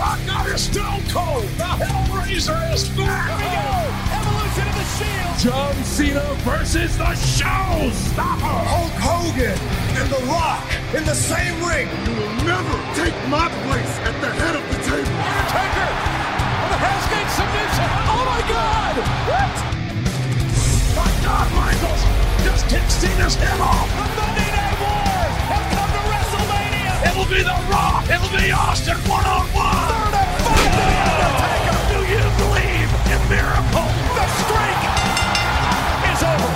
Rock is Stone Cold. The Hellraiser is back. Here we go. Evolution of the Shield. John Cena versus the Showstopper. Hulk Hogan and The Rock in the same ring. You will never take my place at the head of the table. Undertaker with a Hell's Gate submission. Oh my God! What? My God, Michaels just kicked Cena's head off. The Monday Night It'll be The Rock. It'll be Austin one on one. The. Do you believe in miracles? The streak is over.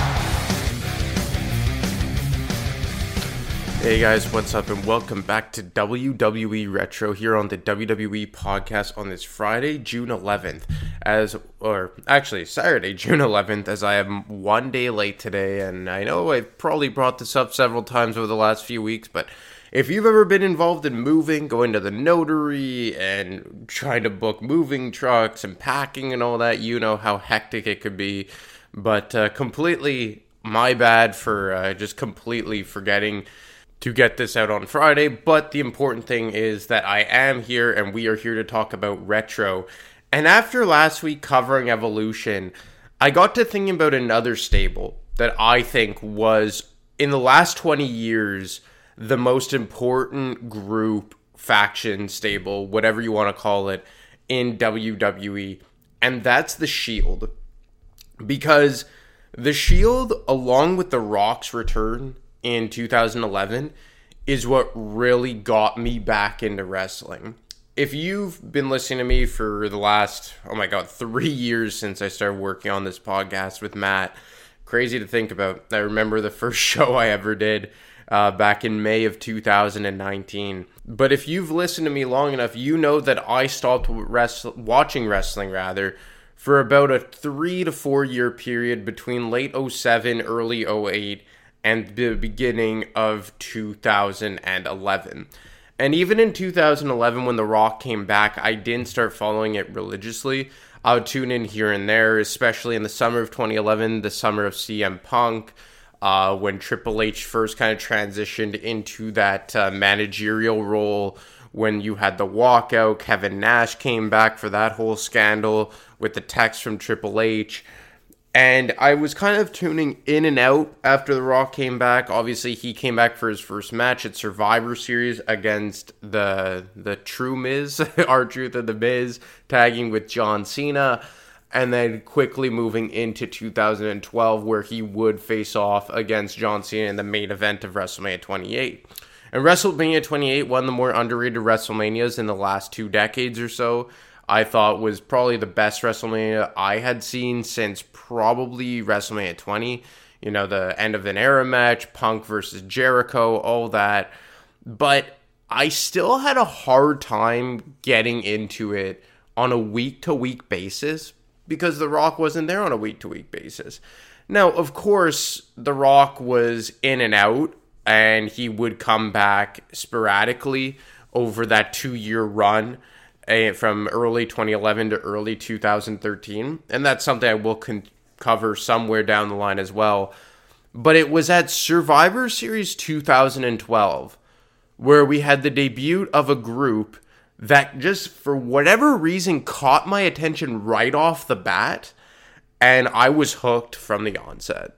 Hey guys, what's up, and welcome back to WWE Retro here on the WWE podcast on this Friday, June 11th. As, or actually Saturday, June 11th, as I am one day late today, and I know I've probably brought this up several times over the last few weeks, but if you've ever been involved in moving, going to the notary and trying to book moving trucks and packing and all that, you know how hectic it could be. But uh, completely my bad for uh, just completely forgetting to get this out on Friday. But the important thing is that I am here and we are here to talk about retro. And after last week covering Evolution, I got to thinking about another stable that I think was in the last 20 years the most important group, faction, stable, whatever you want to call it, in WWE. And that's the Shield. Because the Shield, along with The Rock's return in 2011, is what really got me back into wrestling. If you've been listening to me for the last, oh my god, three years since I started working on this podcast with Matt, crazy to think about. I remember the first show I ever did uh, back in May of 2019. But if you've listened to me long enough, you know that I stopped watching wrestling rather for about a three to four year period between late 07, early 08, and the beginning of 2011. And even in 2011, when The Rock came back, I didn't start following it religiously. I would tune in here and there, especially in the summer of 2011, the summer of CM Punk, uh, when Triple H first kind of transitioned into that uh, managerial role. When you had the walkout, Kevin Nash came back for that whole scandal with the text from Triple H. And I was kind of tuning in and out after The Rock came back. Obviously, he came back for his first match at Survivor Series against the the True Miz, R-Truth of the Miz, tagging with John Cena, and then quickly moving into 2012, where he would face off against John Cena in the main event of WrestleMania 28. And WrestleMania 28, one of the more underrated WrestleManias in the last two decades or so. I thought was probably the best WrestleMania I had seen since probably WrestleMania 20. You know, the end of an era match, Punk versus Jericho, all that. But I still had a hard time getting into it on a week to week basis because The Rock wasn't there on a week to week basis. Now, of course, The Rock was in and out and he would come back sporadically over that two year run eh, from early 2011 to early 2013. And that's something I will con- cover somewhere down the line as well. But it was at Survivor Series 2012 where we had the debut of a group that just for whatever reason caught my attention right off the bat and I was hooked from the onset.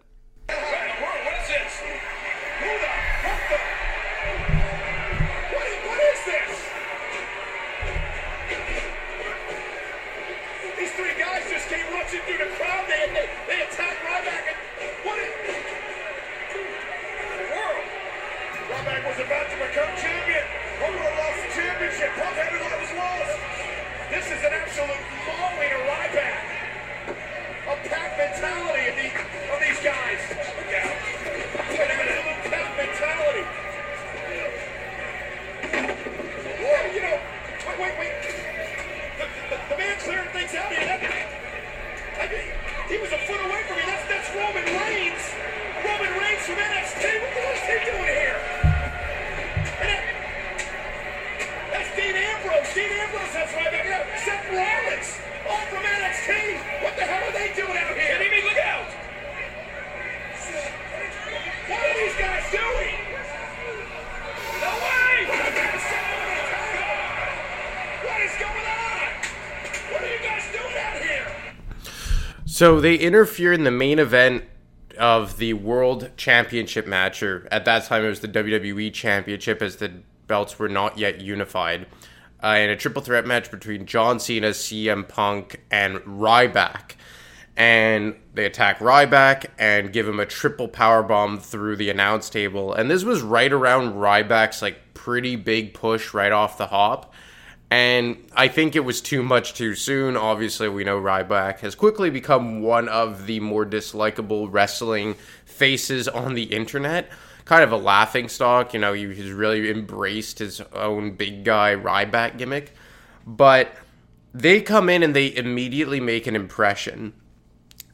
So they interfere in the main event of the World Championship match, or at that time it was the WWE Championship, as the belts were not yet unified, uh, in a triple threat match between John Cena, CM Punk, and Ryback. And they attack Ryback and give him a triple power bomb through the announce table. And this was right around Ryback's like pretty big push right off the hop. And I think it was too much too soon. Obviously, we know Ryback has quickly become one of the more dislikable wrestling faces on the internet. Kind of a laughing stock, you know, he's really embraced his own big guy Ryback gimmick. But they come in and they immediately make an impression.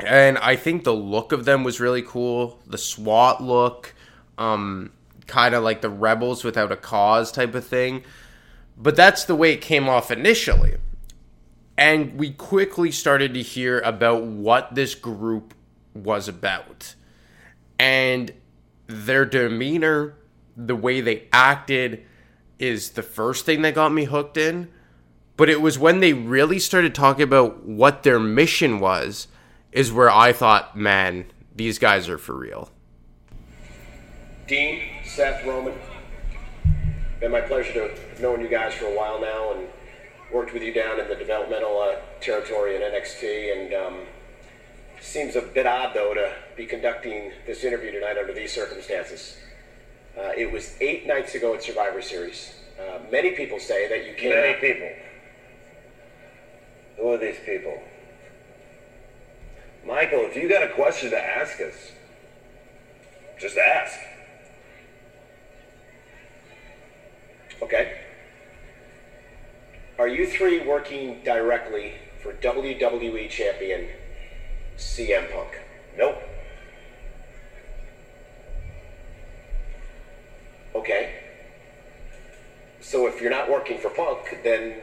And I think the look of them was really cool. The SWAT look, um, kind of like the rebels without a cause type of thing but that's the way it came off initially. And we quickly started to hear about what this group was about. And their demeanor, the way they acted, is the first thing that got me hooked in. But it was when they really started talking about what their mission was, is where I thought, man, these guys are for real. Dean, Seth, Roman, been my pleasure to have known you guys for a while now and worked with you down in the developmental uh, territory in NXT. And um, seems a bit odd, though, to be conducting this interview tonight under these circumstances. Uh, it was eight nights ago at Survivor Series. Uh, many people say that you came. Many people. Who are these people? Michael, if you got a question to ask us, just ask. Okay. Are you three working directly for WWE Champion CM Punk? Nope. Okay. So if you're not working for Punk, then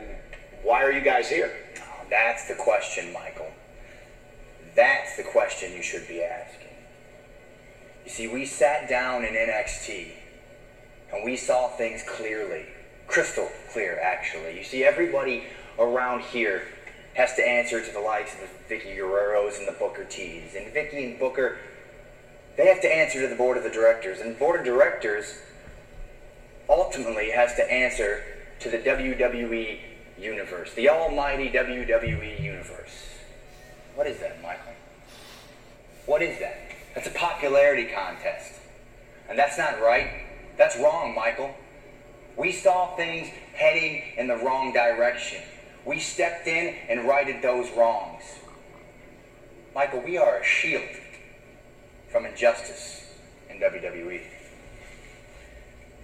why are you guys here? Oh, That's the question, Michael. That's the question you should be asking. You see, we sat down in NXT and we saw things clearly. Crystal clear, actually. You see, everybody around here has to answer to the likes of the Vickie Guerreros and the Booker T's. And Vickie and Booker, they have to answer to the board of the directors. And board of directors ultimately has to answer to the WWE universe, the almighty WWE universe. What is that, Michael? What is that? That's a popularity contest. And that's not right. That's wrong, Michael. We saw things heading in the wrong direction. We stepped in and righted those wrongs. Michael, we are a shield from injustice in. WWE.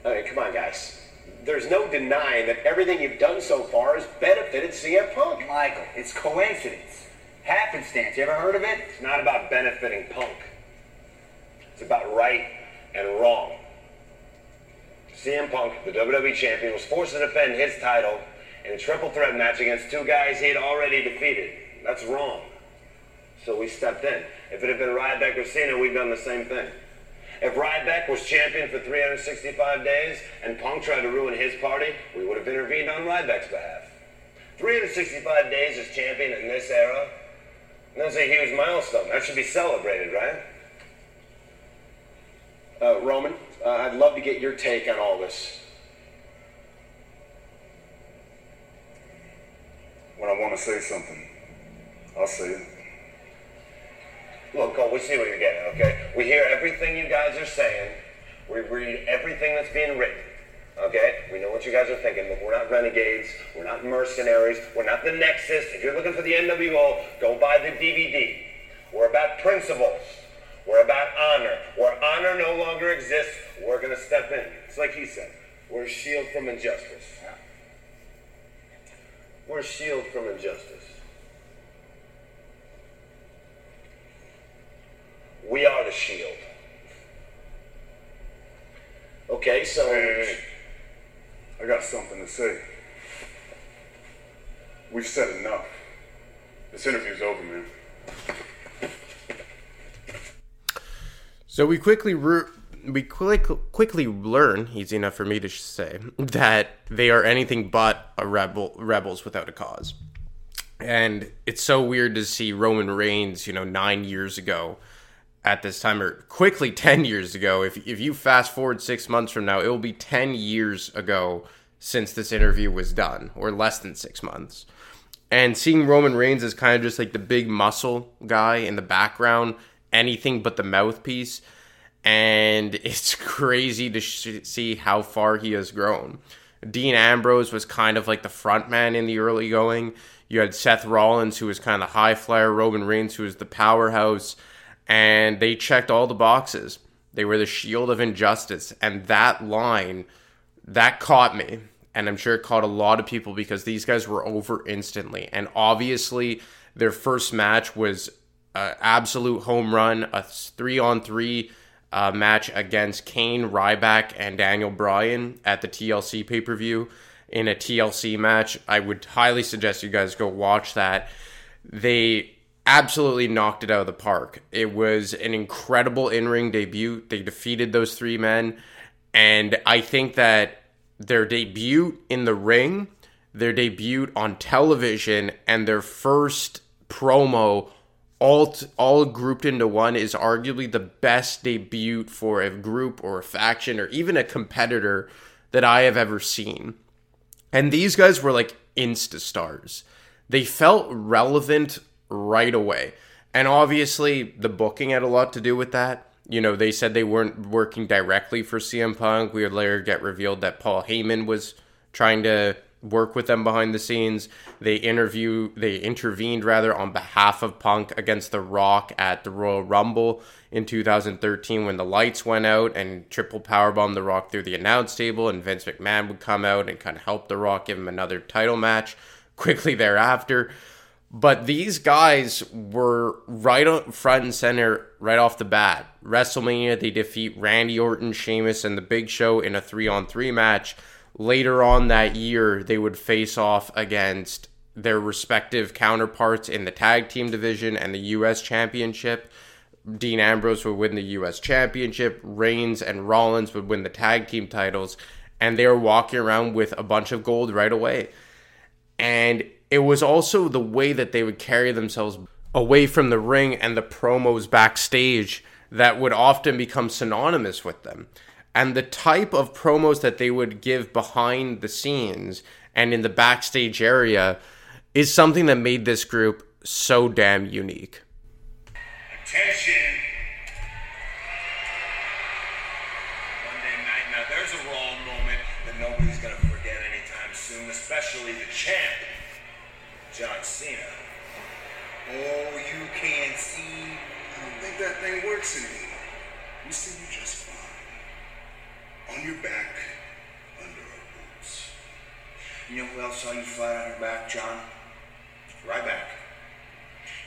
I mean, come on, guys. There's no denying that everything you've done so far has benefited CM Punk. Michael, it's coincidence. Happenstance. You ever heard of it? It's not about benefiting Punk. It's about right and wrong. CM Punk, the WWE champion, was forced to defend his title in a triple threat match against two guys he had already defeated. That's wrong. So we stepped in. If it had been Ryback or Cena, we'd done the same thing. If Ryback was champion for 365 days and Punk tried to ruin his party, we would have intervened on Ryback's behalf. 365 days as champion in this era, that's a huge milestone. That should be celebrated, right? Uh, Roman, uh, I'd love to get your take on all this. When I want to say something, I'll say it. Look, Cole, we see what you're getting, okay? We hear everything you guys are saying. We read everything that's being written, okay? We know what you guys are thinking. but we're not renegades. We're not mercenaries. We're not the Nexus. If you're looking for the NWO, go buy the DVD. We're about principles. We're about honor. Where honor no longer exists, we're going to step in. It's like he said. We're a shield from injustice. We're a shield from injustice. We are the shield. Okay, so Hey, I got something to say. We've said enough. This interview's over, man. So we quickly re- we quick, quickly learn, easy enough for me to say, that they are anything but a rebel rebels without a cause. And it's so weird to see Roman Reigns, you know, nine years ago at this time, or quickly 10 years ago. If, if you fast forward six months from now, it will be 10 years ago since this interview was done, or less than six months. And seeing Roman Reigns as kind of just like the big muscle guy in the background, anything but the mouthpiece. And it's crazy to sh- see how far he has grown. Dean Ambrose was kind of like the front man in the early going. You had Seth Rollins, who was kind of the high flyer, Roman Reigns, who was the powerhouse, and they checked all the boxes. They were the shield of injustice. And that line, that caught me. And I'm sure it caught a lot of people because these guys were over instantly. And obviously, their first match was an absolute home run, a three on three uh, match against Kane, Ryback, and Daniel Bryan at the TLC pay per view in a TLC match. I would highly suggest you guys go watch that. They absolutely knocked it out of the park. It was an incredible in ring debut. They defeated those three men. And I think that their debut in the ring, their debut on television, and their first promo all all grouped into one is arguably the best debut for a group or a faction or even a competitor that I have ever seen. And these guys were like insta stars. They felt relevant right away. And obviously the booking had a lot to do with that. You know, they said they weren't working directly for CM Punk. We would later get revealed that Paul Heyman was trying to work with them behind the scenes. They interview they intervened rather on behalf of Punk against The Rock at the Royal Rumble in 2013 when the lights went out and triple powerbomb The Rock through the announce table and Vince McMahon would come out and kind of help The Rock give him another title match quickly thereafter. But these guys were right on front and center right off the bat. WrestleMania, they defeat Randy Orton, Sheamus, and The Big Show in a three on three match later on that year, they would face off against their respective counterparts in the tag team division and the U.S. Championship. Dean Ambrose would win the U.S. Championship. Reigns and Rollins would win the tag team titles. And they were walking around with a bunch of gold right away. And it was also the way that they would carry themselves away from the ring and the promos backstage that would often become synonymous with them and the type of promos that they would give behind the scenes and in the backstage area is something that made this group so damn unique. Attention. Monday night. Now there's a Raw moment that nobody's gonna forget anytime soon, especially the champ, John Cena. Oh, you can't see. I don't think that thing works anymore. We see you just. On your back, under our boots. You know who else saw you flat on your back, John? Ryback.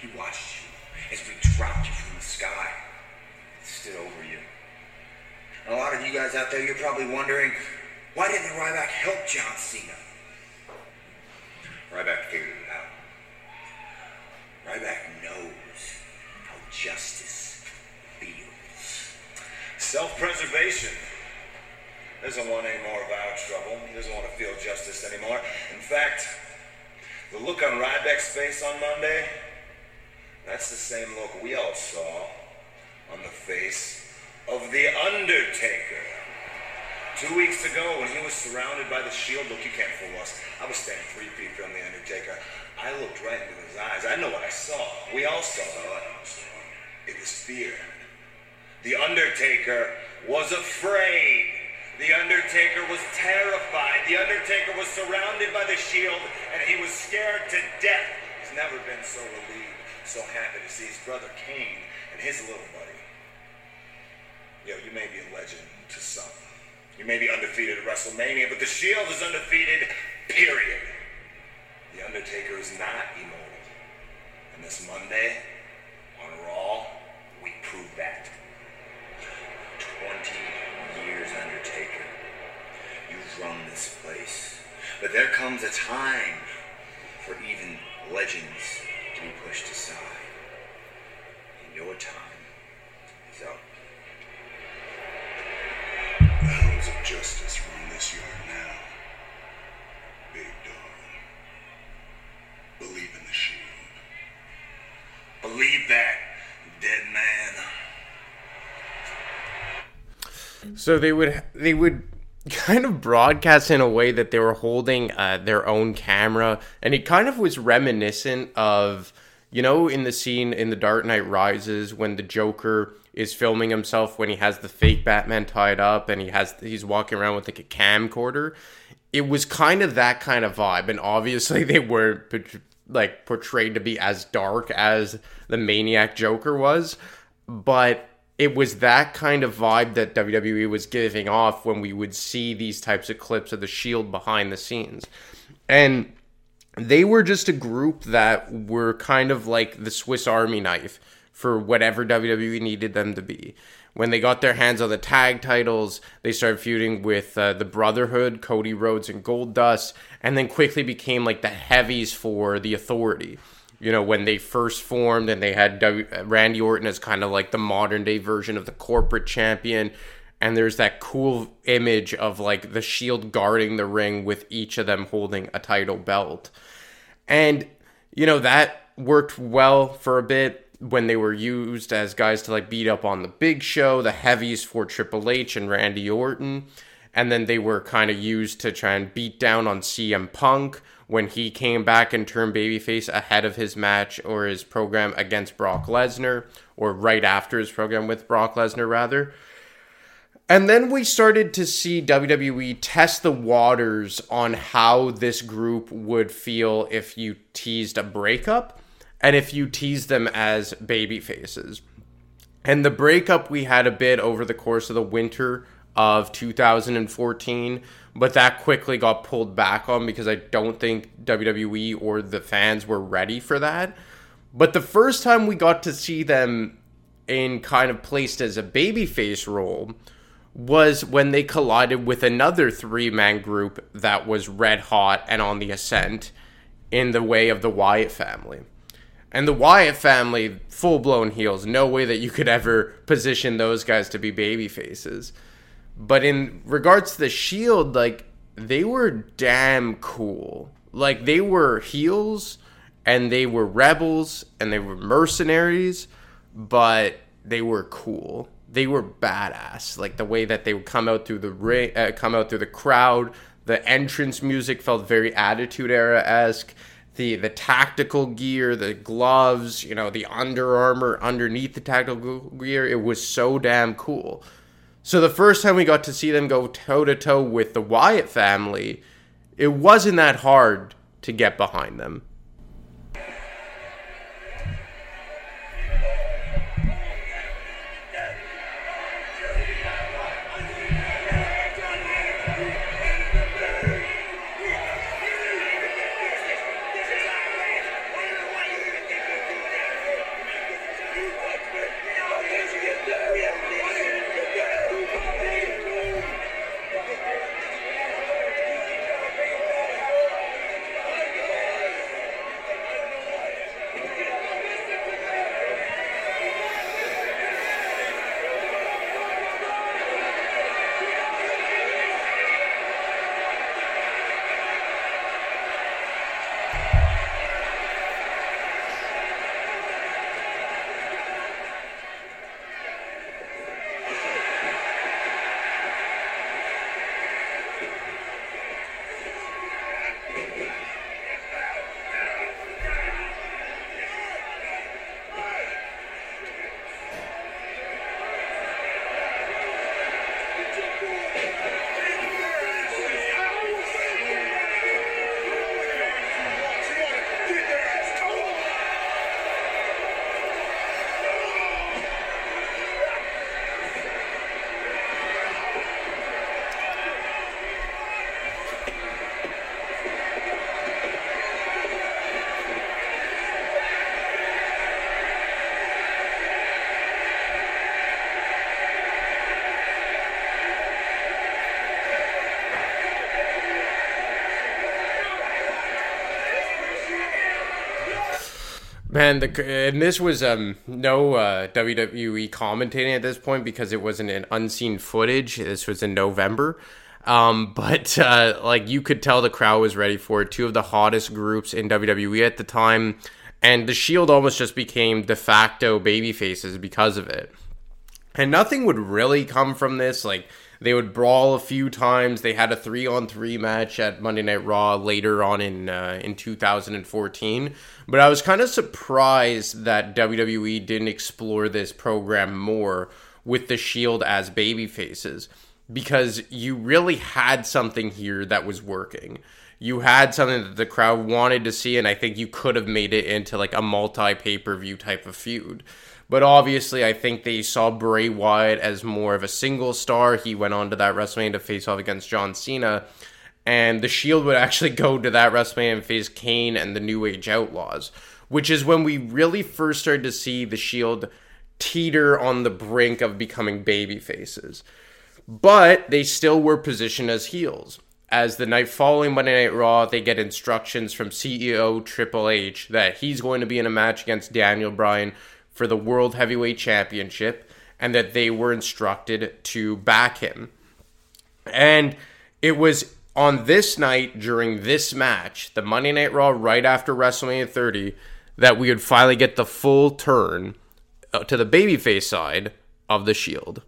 He watched you as we dropped you from the sky. Stood over you. And a lot of you guys out there, you're probably wondering, why didn't Ryback help John Cena? Ryback figured it out. Ryback knows how justice feels. Self-preservation. Doesn't want any more of our trouble. He doesn't want to feel justice anymore. In fact, the look on Ryback's face on Monday, that's the same look we all saw on the face of The Undertaker. Two weeks ago, when he was surrounded by the shield, look, you can't fool us. I was standing three feet from The Undertaker. I looked right into his eyes. I know what I saw. We all saw it. It was fear. The Undertaker was afraid. The Undertaker was terrified. The Undertaker was surrounded by the shield, and he was scared to death. He's never been so relieved, so happy to see his brother Kane and his little buddy. Yo, you may be a legend to some. You may be undefeated at WrestleMania, but the Shield is undefeated, period. The Undertaker is not immortal. And this Monday, on Raw, we prove that. 20 years, Undertaker. You've run this place. But there comes a time for even legends to be pushed aside. And your time is up. The hounds of justice run this yard now. Big dog. Believe in the shield. Believe that, dead man. So they would they would kind of broadcast in a way that they were holding uh, their own camera, and it kind of was reminiscent of you know in the scene in The Dark Knight Rises when the Joker is filming himself when he has the fake Batman tied up and he has he's walking around with like a camcorder. It was kind of that kind of vibe, and obviously they weren't like portrayed to be as dark as the Maniac Joker was, but it was that kind of vibe that WWE was giving off when we would see these types of clips of the Shield behind the scenes. And they were just a group that were kind of like the Swiss Army knife for whatever WWE needed them to be. When they got their hands on the tag titles, they started feuding with uh, the Brotherhood, Cody Rhodes, and Goldust, and then quickly became like the heavies for the Authority you know, when they first formed and they had Randy Orton as kind of like the modern day version of the corporate champion. And there's that cool image of like the shield guarding the ring with each of them holding a title belt. And, you know, that worked well for a bit when they were used as guys to like beat up on the big show, the heavies for Triple H and Randy Orton. And then they were kind of used to try and beat down on CM Punk when he came back and turned babyface ahead of his match or his program against Brock Lesnar, or right after his program with Brock Lesnar, rather. And then we started to see WWE test the waters on how this group would feel if you teased a breakup and if you teased them as baby faces. And the breakup we had a bit over the course of the winter of 2014 but that quickly got pulled back on because I don't think WWE or the fans were ready for that. But the first time we got to see them in kind of placed as a babyface role was when they collided with another three man group that was red hot and on the ascent in the way of the Wyatt family. And the Wyatt family, full blown heels, no way that you could ever position those guys to be baby faces. But in regards to the Shield, like they were damn cool. Like they were heels and they were rebels and they were mercenaries, but they were cool. They were badass. Like the way that they would come out through the ring, uh, come out through the crowd. The entrance music felt very Attitude Era esque. The the tactical gear, the gloves, you know, the Under Armour underneath the tactical gear. It was so damn cool. So the first time we got to see them go toe to toe with the Wyatt family, it wasn't that hard to get behind them. Man, the and this was um no uh, WWE commentating at this point because it wasn't an unseen footage. This was in November. Um, but uh, like you could tell the crowd was ready for it. Two of the hottest groups in WWE at the time, And the Shield almost just became de facto baby faces because of it. And nothing would really come from this. Like, they would brawl a few times. They had a three on three match at Monday Night Raw later on in uh, in 2014. But I was kind of surprised that WWE didn't explore this program more with the Shield as baby faces because you really had something here that was working. You had something that the crowd wanted to see, and I think you could have made it into like a multi pay per view type of feud. But obviously, I think they saw Bray Wyatt as more of a single star. He went on to that WrestleMania to face off against John Cena. And the Shield would actually go to that WrestleMania and face Kane and the New Age Outlaws, which is when we really first started to see the Shield teeter on the brink of becoming baby faces. But they still were positioned as heels. As the night following Monday Night Raw, they get instructions from CEO Triple H that he's going to be in a match against Daniel Bryan for the World Heavyweight Championship and that they were instructed to back him. And it was on this night during this match, the Monday Night Raw right after WrestleMania 30, that we would finally get the full turn uh, to the babyface side of the Shield.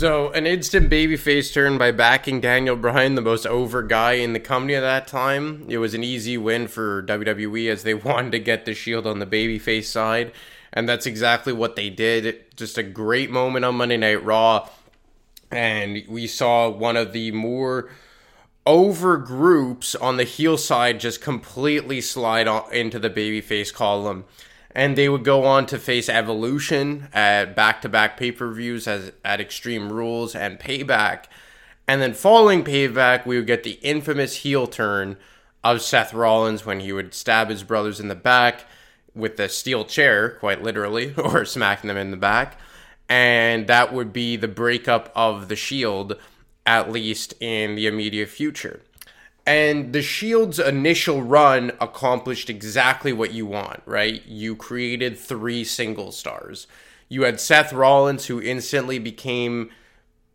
So, an instant babyface turn by backing Daniel Bryan, the most over guy in the company at that time. It was an easy win for WWE as they wanted to get the Shield on the babyface side. And that's exactly what they did. Just a great moment on Monday Night Raw. And we saw one of the more over groups on the heel side just completely slide into the babyface column and they would go on to face Evolution at back-to-back pay-per-views as at Extreme Rules and Payback. And then following Payback, we would get the infamous heel turn of Seth Rollins when he would stab his brothers in the back with the steel chair, quite literally, or smacking them in the back. And that would be the breakup of the Shield, at least in the immediate future. And the Shield's initial run accomplished exactly what you want, right? You created three single stars. You had Seth Rollins, who instantly became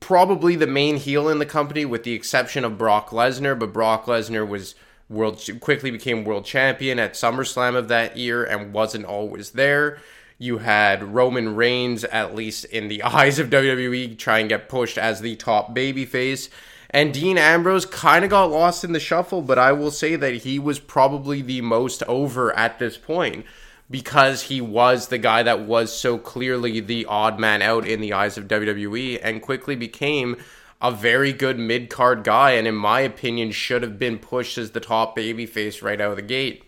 probably the main heel in the company, with the exception of Brock Lesnar, but Brock Lesnar was world quickly became world champion at SummerSlam of that year and wasn't always there. You had Roman Reigns, at least in the eyes of WWE, try and get pushed as the top babyface. And Dean Ambrose kind of got lost in the shuffle, but I will say that he was probably the most over at this point because he was the guy that was so clearly the odd man out in the eyes of WWE and quickly became a very good mid card guy, and in my opinion, should have been pushed as the top babyface right out of the gate.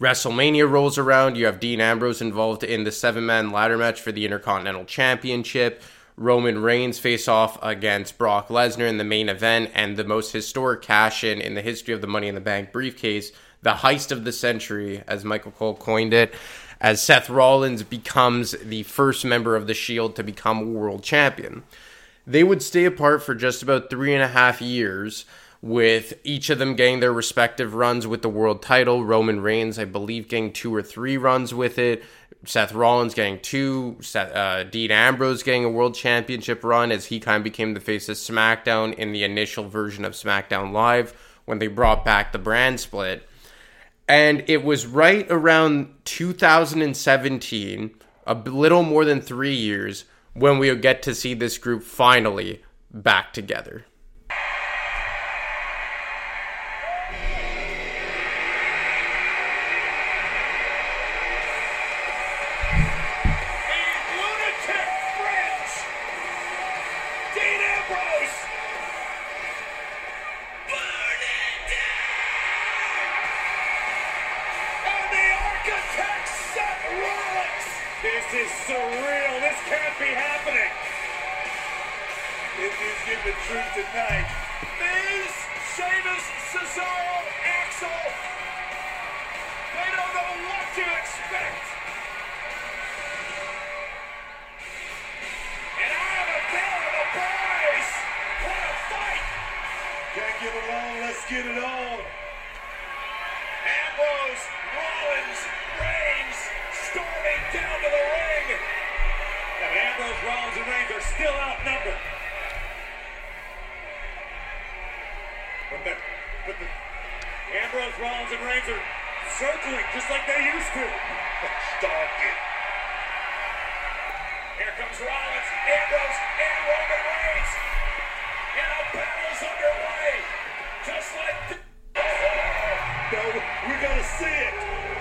WrestleMania rolls around. You have Dean Ambrose involved in the seven man ladder match for the Intercontinental Championship. Roman Reigns face off against Brock Lesnar in the main event, and the most historic cash in in the history of the Money in the Bank briefcase, the heist of the century, as Michael Cole coined it, as Seth Rollins becomes the first member of the Shield to become world champion. They would stay apart for just about three and a half years, with each of them getting their respective runs with the world title. Roman Reigns, I believe, getting two or three runs with it. Seth Rollins getting two. Seth, uh, Dean Ambrose getting a world championship run as he kind of became the face of SmackDown in the initial version of SmackDown Live when they brought back the brand split. And it was right around 2017, a little more than three years, when we'll get to see this group finally back together. still outnumbered. But the, but the Ambrose, Rollins, and Reigns are circling just like they used to. Stalking. Here comes Rollins, Ambrose, and Roman Reigns. And a battle's underway. Just like this. Oh, no, we gotta see it.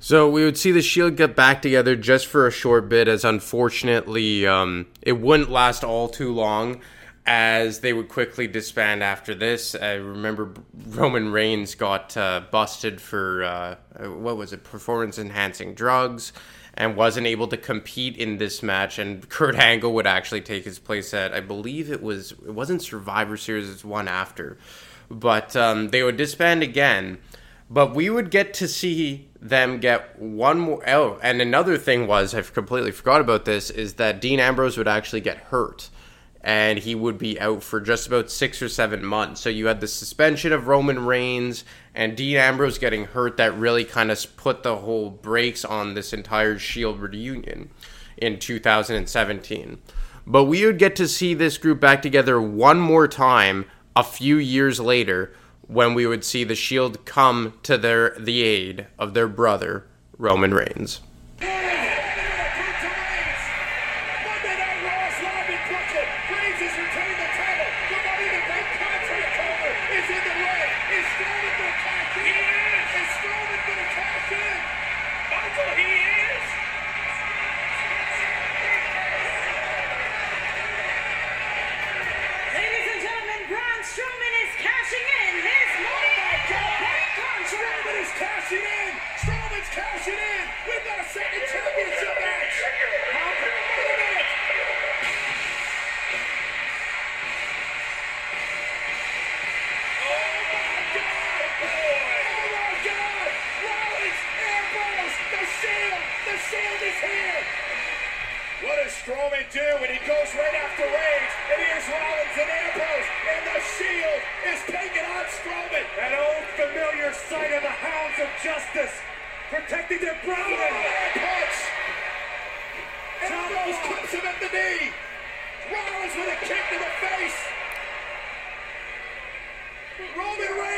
So we would see the Shield get back together just for a short bit, as unfortunately um, it wouldn't last all too long, as they would quickly disband after this. I remember Roman Reigns got uh, busted for uh, what was it, performance enhancing drugs, and wasn't able to compete in this match. And Kurt Angle would actually take his place at, I believe it was, it wasn't Survivor Series, it's one after, but um, they would disband again. But we would get to see them get one more. Oh, and another thing was, I've completely forgot about this, is that Dean Ambrose would actually get hurt. And he would be out for just about six or seven months. So you had the suspension of Roman Reigns and Dean Ambrose getting hurt that really kind of put the whole brakes on this entire Shield reunion in 2017. But we would get to see this group back together one more time a few years later when we would see the Shield come to their the aid of their brother Roman Reigns.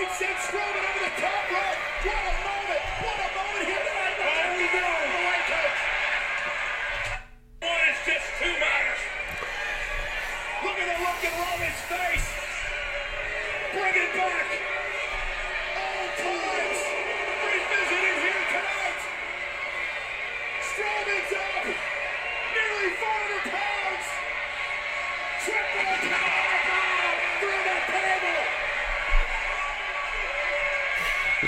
Strowman over the top rope. What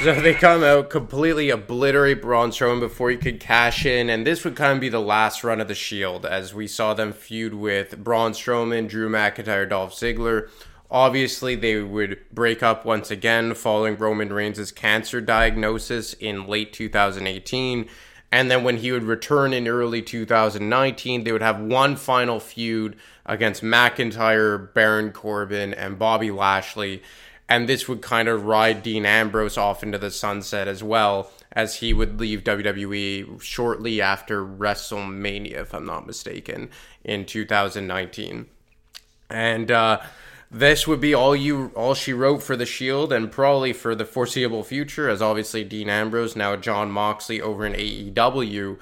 So they come out completely obliterate Braun Strowman before he could cash in, and this would kind of be the last run of the Shield as we saw them feud with Braun Strowman, Drew McIntyre, Dolph Ziggler. Obviously, they would break up once again following Roman Reigns' cancer diagnosis in late 2018. And then when he would return in early 2019, they would have one final feud against McIntyre, Baron Corbin, and Bobby Lashley and this would kind of ride Dean Ambrose off into the sunset as well, as he would leave WWE shortly after WrestleMania, if I'm not mistaken, in 2019. And uh, this would be all you all she wrote for the Shield, and probably for the foreseeable future, as obviously Dean Ambrose now Jon Moxley over in AEW.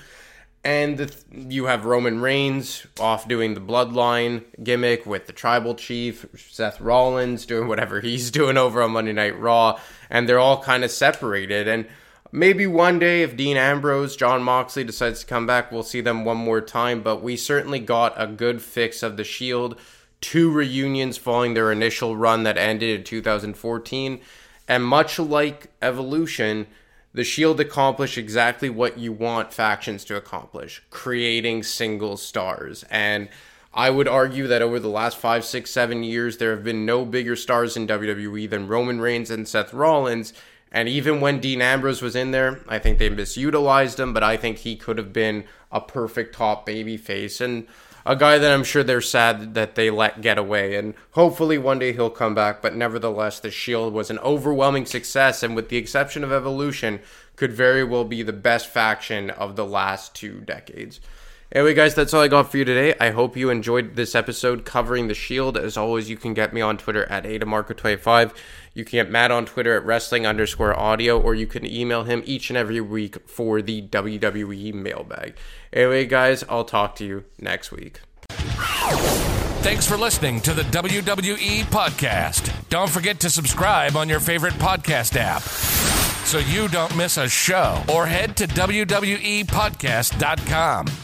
And the, you have Roman Reigns off doing the bloodline gimmick with the tribal chief, Seth Rollins doing whatever he's doing over on Monday Night Raw, and they're all kind of separated. And maybe one day, if Dean Ambrose, Jon Moxley decides to come back, we'll see them one more time. But we certainly got a good fix of the Shield, two reunions following their initial run that ended in 2014. And much like Evolution, the Shield accomplished exactly what you want factions to accomplish creating single stars. And I would argue that over the last five, six, seven years, there have been no bigger stars in WWE than Roman Reigns and Seth Rollins. And even when Dean Ambrose was in there, I think they misutilized him, but I think he could have been a perfect top baby face. And a guy that I'm sure they're sad that they let get away. And hopefully one day he'll come back. But nevertheless, the Shield was an overwhelming success, and with the exception of Evolution, could very well be the best faction of the last two decades. Anyway, guys, that's all I got for you today. I hope you enjoyed this episode covering the Shield. As always, you can get me on Twitter at AdaMarco25. You can get Matt on Twitter at wrestling underscore audio, or you can email him each and every week for the WWE mailbag. Anyway, guys, I'll talk to you next week. Thanks for listening to the WWE Podcast. Don't forget to subscribe on your favorite podcast app so you don't miss a show or head to WWEpodcast.com.